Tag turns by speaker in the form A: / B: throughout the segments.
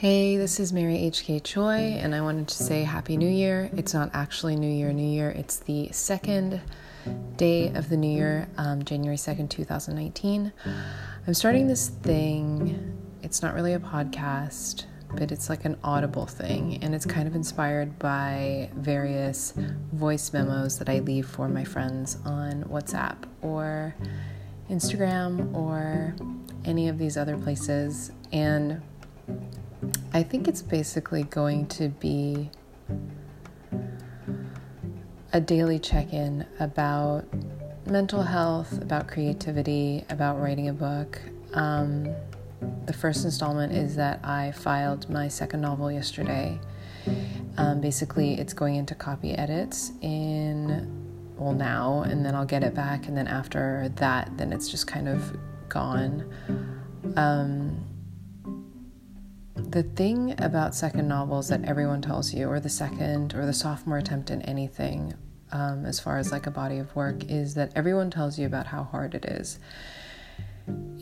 A: Hey, this is Mary H.K. Choi, and I wanted to say Happy New Year. It's not actually New Year, New Year, it's the second day of the new year, um, January 2nd, 2019. I'm starting this thing. It's not really a podcast, but it's like an audible thing, and it's kind of inspired by various voice memos that I leave for my friends on WhatsApp or Instagram or any of these other places. And I think it's basically going to be a daily check in about mental health, about creativity, about writing a book. Um, the first installment is that I filed my second novel yesterday. Um, basically, it's going into copy edits in, well, now, and then I'll get it back, and then after that, then it's just kind of gone. Um, the thing about second novels that everyone tells you, or the second or the sophomore attempt in anything, um, as far as like a body of work, is that everyone tells you about how hard it is.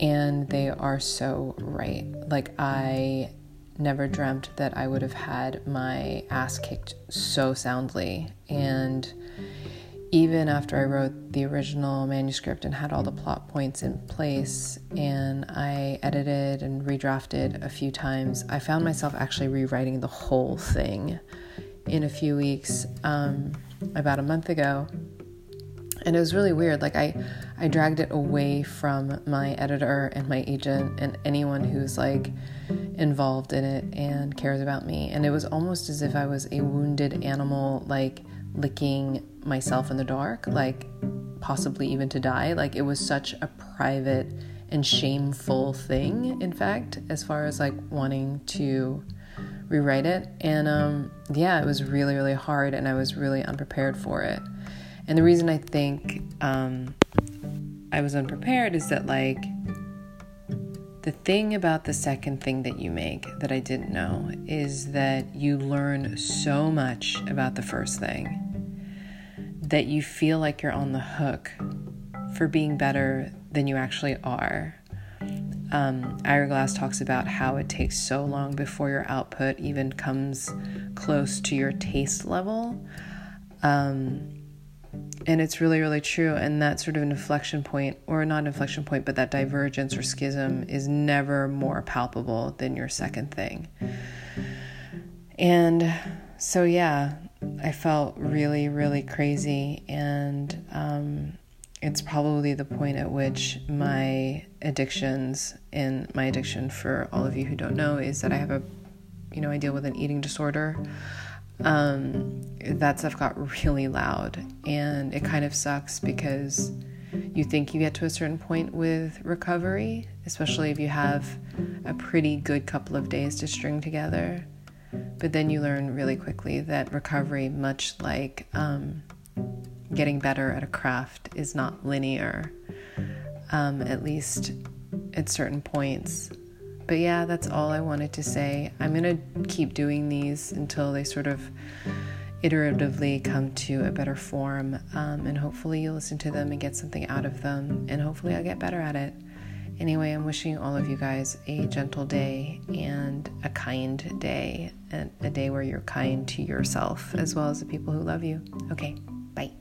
A: And they are so right. Like, I never dreamt that I would have had my ass kicked so soundly. And even after I wrote the original manuscript and had all the plot points in place, and I edited and redrafted a few times, I found myself actually rewriting the whole thing in a few weeks um, about a month ago. And it was really weird. Like, I, I dragged it away from my editor and my agent and anyone who's like involved in it and cares about me. And it was almost as if I was a wounded animal, like licking myself in the dark, like possibly even to die. Like it was such a private and shameful thing, in fact, as far as like wanting to rewrite it. And um, yeah, it was really, really hard, and I was really unprepared for it. And the reason I think um, I was unprepared is that, like, the thing about the second thing that you make that I didn't know is that you learn so much about the first thing that you feel like you're on the hook for being better than you actually are. Um, Ira Glass talks about how it takes so long before your output even comes close to your taste level. Um, and it's really, really true. And that sort of an inflection point, or not inflection point, but that divergence or schism is never more palpable than your second thing. And so, yeah, I felt really, really crazy. And um, it's probably the point at which my addictions, and my addiction for all of you who don't know, is that I have a, you know, I deal with an eating disorder. Um, that stuff got really loud, and it kind of sucks because you think you get to a certain point with recovery, especially if you have a pretty good couple of days to string together. But then you learn really quickly that recovery, much like um, getting better at a craft, is not linear, um, at least at certain points. But yeah, that's all I wanted to say. I'm going to keep doing these until they sort of iteratively come to a better form. Um, and hopefully, you'll listen to them and get something out of them. And hopefully, I'll get better at it. Anyway, I'm wishing all of you guys a gentle day and a kind day, and a day where you're kind to yourself as well as the people who love you. Okay, bye.